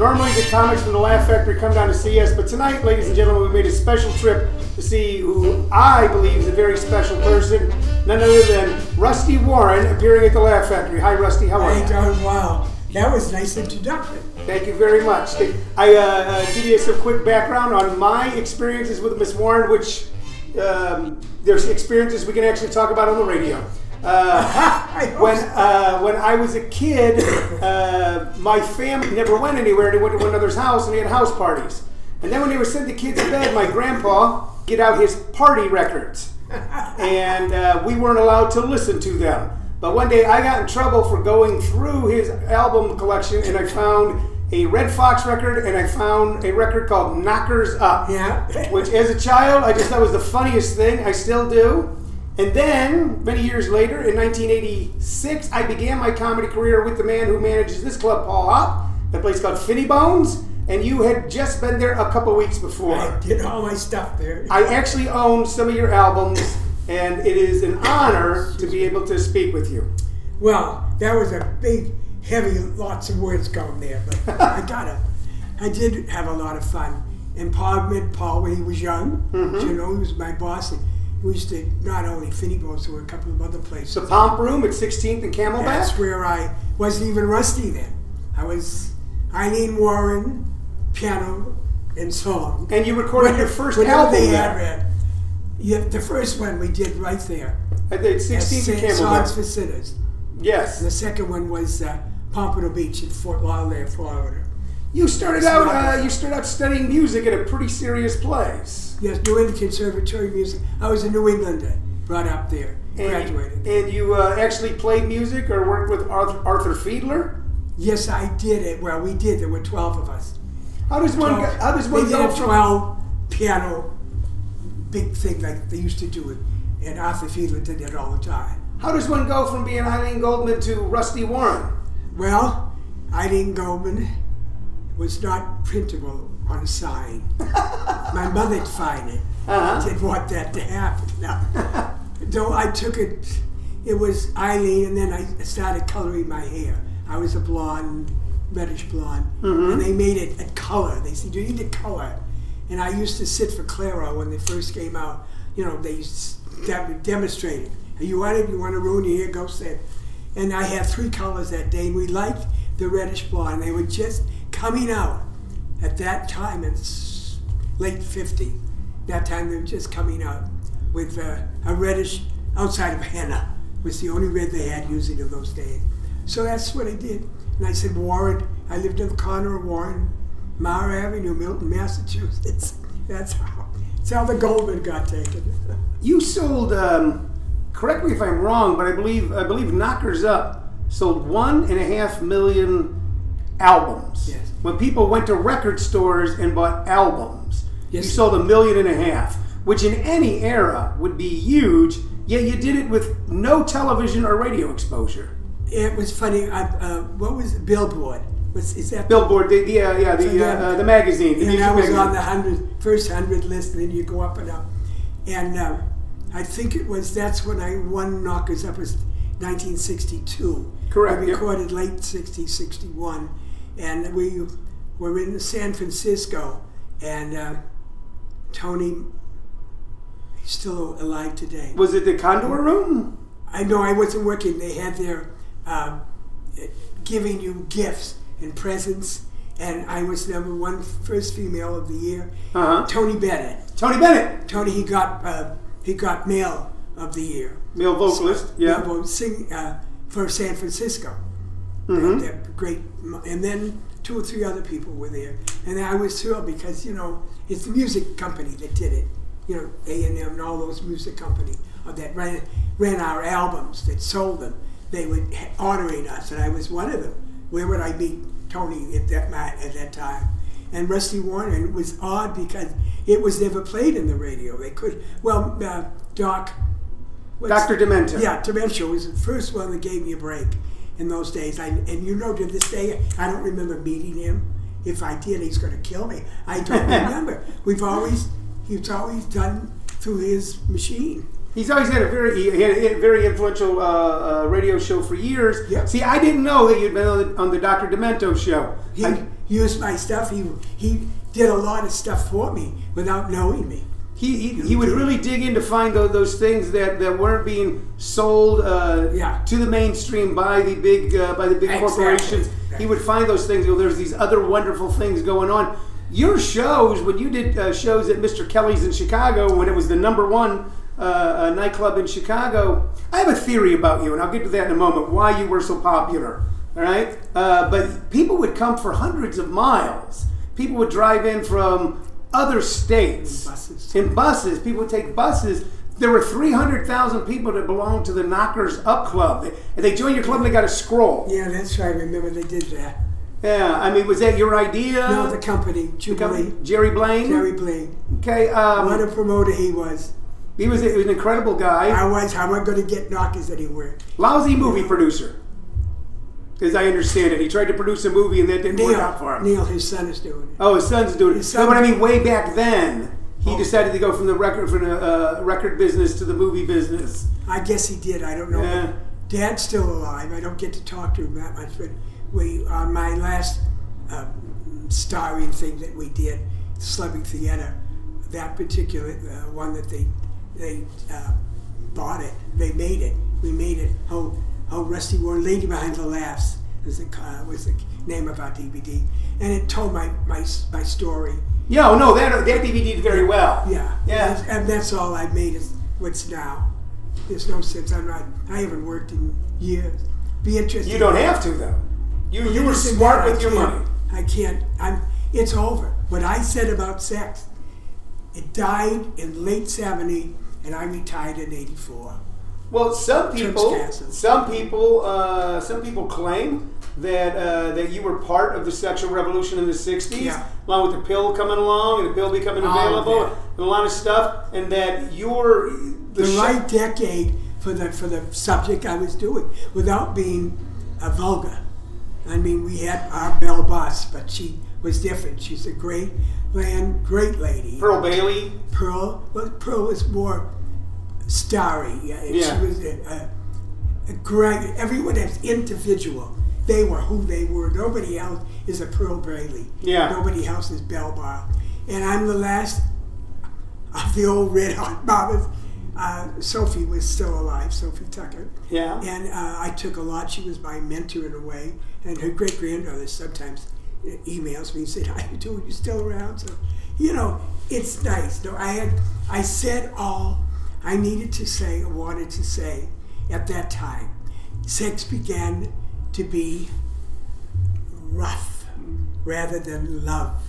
Normally, the comics from the Laugh Factory come down to see us, but tonight, ladies and gentlemen, we made a special trip to see who I believe is a very special person, none other than Rusty Warren, appearing at the Laugh Factory. Hi, Rusty. How are Hey, you? Don, wow. That was a nice introduction. Thank you very much. I uh, uh, give you some quick background on my experiences with Miss Warren, which um, there's experiences we can actually talk about on the radio. Uh, when uh, when I was a kid, uh, my family never went anywhere. They went to one another's house and they had house parties. And then when they were sent the kids to bed, my grandpa get out his party records, and uh, we weren't allowed to listen to them. But one day I got in trouble for going through his album collection, and I found a Redd Foxx record, and I found a record called Knockers Up Yeah. which as a child I just thought was the funniest thing. I still do. And then, many years later, in 1986, I began my comedy career with the man who manages this club, Paul Hopp, a place called Funny Bones. And you had just been there a couple weeks before. I did all my stuff there. I actually own some of your albums, and it is an honor to be able to speak with you. Well, that was a big, heavy, lots of words going there, but I got it. I did have a lot of fun. And Paul met Paul when he was young. Mm-hmm. You know, he was my boss. And we used to not only Funny Bones, there were a couple of other places. The Pomp Room at 16th and Camelback. That's where I wasn't even rusty then. I was Eileen Warren, piano and song. and you recorded your first album they there. had read. Yeah, the first one we did right there. At the 16th and Camelback. Songs for. Sinners. Yes. The second one was uh, Pompano Beach in Fort Lauderdale, Florida. You started out. Uh, you started out studying music at a pretty serious place. Yes, New England Conservatory of Music. I was a New Englander, brought up there, And, graduated. and you uh, actually played music or worked with Arthur, Arthur Fiedler. Yes, I did it. Well, we did. There were 12 of us. How does one? Go, 12. how does one they did a? 12 piano big thing like they used to do it. And Arthur Fiedler did it all the time. How does one go from being Eileen Goldman to Rusty Warren? Well, Eileen Goldman was not printable on a sign. My mother'd find it. Uh-huh. Didn't want that to happen. No. so I took it. It was Eileen, and then I started coloring my hair. I was a blonde, reddish blonde, and they made it a color. They said Do you need a color, and I used to sit for Clairol when they first came out. You know, they used to dem- You want it? You want to ruin your hair? Go sit. And I had three colors that day. and We liked the reddish blonde. They were just coming out at that time. It's late 50. That time they were just coming out with uh, a reddish outside of henna was the only red they had using in those days. So that's what I did. And I said, Warren, I lived in the corner of Warren, Mara Avenue, Milton, Massachusetts. That's how, that's how the Goldman got taken. You sold. Um, correct me if I'm wrong, but I believe I believe Knockers Up sold one and a half million albums. Yes. When people went to record stores and bought albums, you sold a million and a half, which in any era would be huge. Yet you did it with no television or radio exposure. It was funny. I, uh, what was it? Billboard? Was, is that Billboard, the, the uh, yeah, the So, uh, uh, the magazine, the and I was magazine. on the hundred first hundred list, and then you go up and up. And uh, I think it was that's when I won Knockers Up was 1962. Correct, I yep. recorded late 60, 61, and we were in San Francisco, and uh, Tony. He's still alive today. Was it the Condor Room? I know I wasn't working. They had their uh, giving you gifts and presents, and I was number one, first female of the year. Uh huh. Tony Bennett. Tony Bennett, Tony, he got uh, he got male of the year. male vocalist. Yeah. Well, sing uh, for San Francisco. Mhm. That- that great, and then two or three other people were there, and I was thrilled because you know it's the music company that did it. You know, A and M and all those music company uh, that ran ran our albums that sold them. They were honoring us, and I was one of them. Where would I meet Tony at that at that time? And Rusty Warren, and it was odd because it was never played in the radio. They could well, uh, Doc. Dr. Demento. yeah, Demento was the first one that gave me a break in those days. I, and you know, to this day, I don't remember meeting him. If I did, he's going to kill me. I don't remember. We've always, he's always done through his machine. He's always had a very he had a very influential uh, uh, radio show for years. Yep. See, I didn't know that you'd been on the, on the Dr. Demento show. He, I- used my stuff. He he did a lot of stuff for me without knowing me. He, he, he would really dig in to find those, those things that, that weren't being sold uh, Yeah. to the mainstream by the big uh, by the big Exactly. corporations. He would find those things. You know, there's these other wonderful things going on. Your shows, when you did uh, shows at Mr. Kelly's in Chicago, when it was the number one uh, uh, nightclub in Chicago, I have a theory about you, and I'll get to that in a moment. Why you were so popular, all right? Uh, but people would come for hundreds of miles. People would drive in from other states Buses. in buses. People take buses. There were 300,000 people that belonged to the Knockers Up Club. They, and they joined your club and they got a scroll. Yeah, that's right. I remember they did that. Yeah, I mean, was that your idea? No, the company, Jubilee, Jerry Blaine? Jerry Blaine. Okay, um, What a promoter he was. he was an incredible guy. I was. How am I going to get knockers anywhere? Lousy movie producer. As I understand it. He tried to produce a movie and that didn't work Neil, out for him. Neil, his son is doing it. Oh, his son's doing it. His no, son- but I mean, way back then, he Oh. decided to go from the record from the uh, record business to the movie business. I guess he did. I don't know. Yeah. Dad's still alive. I don't get to talk to him that much, but we on my last uh, starring thing that we did, Slubbing Theater, that particular uh, one that they they uh, bought it, they made it. We made it. Oh, oh, Rusty Warren, Lady Behind the Laughs was the uh, was the name of our DVD, and it told my my my story. Yeah, oh, no, that that DVD did very well. Yeah, Yeah. and that's all I've made is what's now. There's no sense. I'm not. I haven't worked in years. Be interested. You don't have to though. You you were smart with your money. I can't. I'm. It's over. What I said about sex, it died in late '70, and I retired in '84. Well, some people, some people, uh, some people claim that uh, that you were part of the sexual revolution in the '60s, Yeah. along with the pill coming along and the pill becoming available, that. and a lot of stuff, and that you're The, sh- right decade for the for the subject I was doing, without being uh, vulgar. I mean, we had our Belle Barth, but she was different. She's a great land, great lady. Pearl Bailey. Pearl, well, Pearl was more starry. Yeah, Yeah. She was a, a, a great. Everyone is individual. They were who they were. Nobody else is a Pearl Bailey. Yeah. Nobody else is Belle Barth. And I'm the last of the old red hot mamas. Uh, Sophie was still alive, Sophie Tucker. Yeah. And uh, I took a lot. She was my mentor in a way. And her great granddaughter sometimes uh, emails me and said, "How you doing? You still around?" So, you know, it's nice. No, I had I said all I needed to say, or wanted to say, at that time. Sex began to be rough rather than love.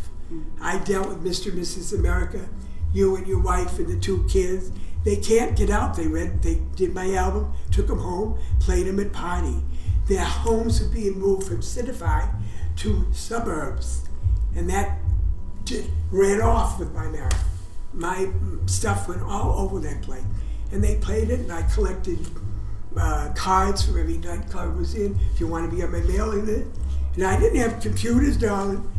I dealt with Mr. and Mrs. America, you and your wife and the two kids. They can't get out. They read, they did my album, took them home, played them at party. Their homes were being moved from Citify to suburbs, and that ran off with my marriage. My stuff went all over that place, and they played it, and I collected uh, cards for every nightclub I was in. If you want to be on my mailing list, and I didn't have computers, darling.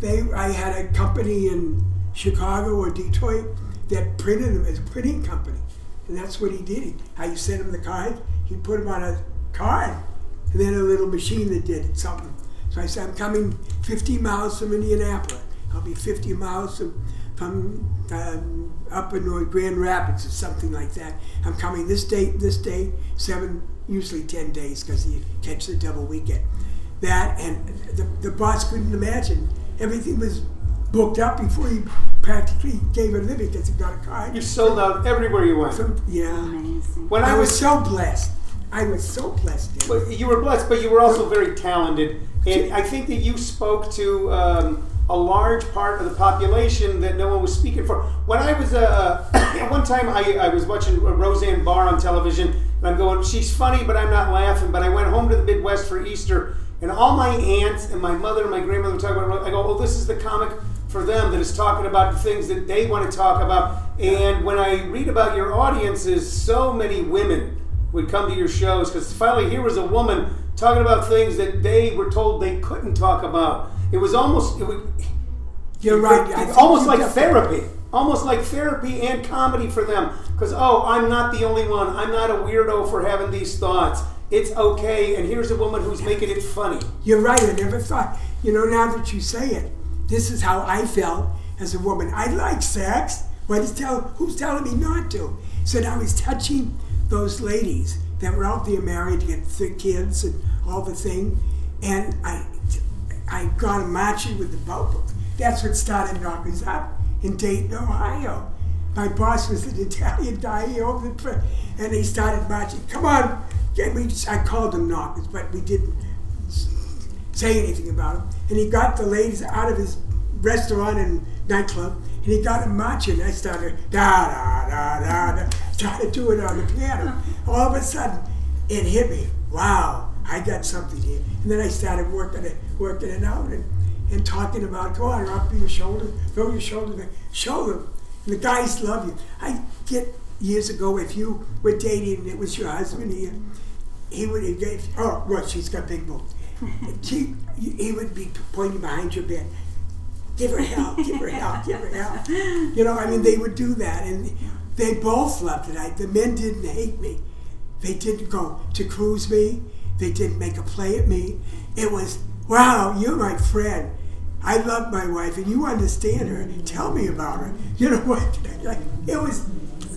They, I had a company in Chicago or Detroit that printed them as a printing company, and that's what he did. How you send him the cards, he put them on a card, and then a little machine that did something. So I said, I'm coming 50 miles from Indianapolis. I'll be 50 miles from, from um, up in North Grand Rapids or something like that. I'm coming this date, this day, seven, usually 10 days because you catch the double weekend. That and the, the boss couldn't imagine. Everything was booked up before he practically gave a living because he got a card. You sold out everywhere you went. Some- yeah. Amazing. When I I was was, so blessed. I was so blessed. Well, you were blessed, but you were also very talented, and I think that you spoke to um, a large part of the population that no one was speaking for. When I was uh, one time, I, I was watching Roseanne Barr on television, and I'm going, she's funny, but I'm not laughing. But I went home to the Midwest for Easter, and all my aunts and my mother and my grandmother were talking about. I go, oh, this is the comic for them that is talking about the things that they want to talk about. And when I read about your audiences, so many women would come to your shows because finally here was a woman talking about things that they were told they couldn't talk about. It was almost it would, You're right. I it's almost you like therapy, almost like therapy and comedy for them. Because oh, I'm not the only one. I'm not a weirdo for having these thoughts. it's okay, and here's a woman who's making it funny. You're right. I never thought. You know, now that you say it, this is how I felt as a woman. I like sex. What is tell? Who's telling me not to? So now he's touching those ladies that were out there married to get thick kids and all the thing, and I, I got a marching with the boat. That's what started Knockers Up in Dayton, Ohio. My boss was an Italian guy, he opened and he started marching. Come on, get me. I called him Knockers, but we didn't say anything about him. And he got the ladies out of his restaurant and nightclub, and he got them. And I started da da da da da, started doing it on the piano. All of a sudden, it hit me. Wow, I got something here. And then I started working it, working it out, and, and talking about go on, up your shoulder, throw your shoulder, show them. And the guys love you. I get years ago if you were dating and it was your husband here, he would gave oh well she's got big boobs. she, he would be pointing behind your bed. Give her hell, give her hell, give her hell. You know, I mean, they would do that, and they both loved it. I, the men didn't hate me. They didn't go to cruise me. They didn't make a play at me. It was, wow, you're my friend. I love my wife, and you understand her. Tell me about her. You know what? Like, it was,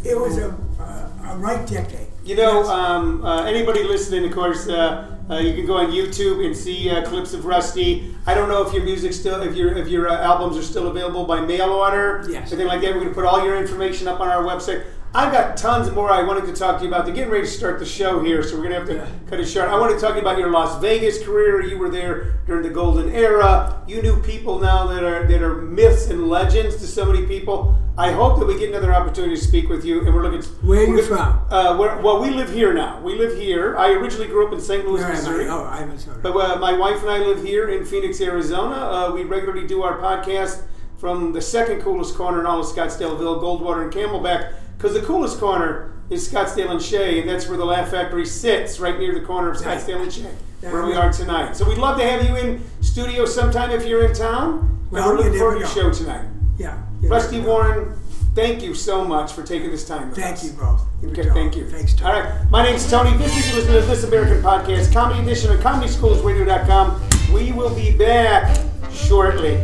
it was a, a, a right decade. You know, um, uh, anybody listening, of course, uh, uh, you can go on YouTube and see uh, clips of Rusty. I don't know if your music still, if your if your uh, albums are still available by mail order, Yes. anything like that. We're going to put all your information up on our website. I've got tons more I wanted to talk to you about. They're getting ready to start the show here, so we're going to have to cut it short. I want to talk to you about your Las Vegas career. You were there during the golden era. You knew people now that are that are myths and legends to so many people. I hope that we get another opportunity to speak with you. And we're looking. Where are you we're- from? Uh, where, well, we live here now. We live here. I originally grew up in St. Louis, Where am I? Missouri. Oh, I'm sorry. But uh, my wife and I live here in Phoenix, Arizona. Uh, we regularly do our podcast from the second coolest corner in all of Scottsdaleville, Goldwater and Camelback, because the coolest corner is Scottsdale and Shea, and that's where the Laugh Factory sits, right near the corner of Scottsdale and Shea, where we are tonight. So we'd love to have you in studio sometime if you're in town. Well, we're looking forward to your show tonight. yeah. Rusty Warren, thank you so much for taking this time with Thank us. you both. Okay, thank you. Thanks, Tom. All right, my name's Tony. This is listening to This American Podcast, Comedy Edition on ComedySchoolsRadio.com. We will be back shortly.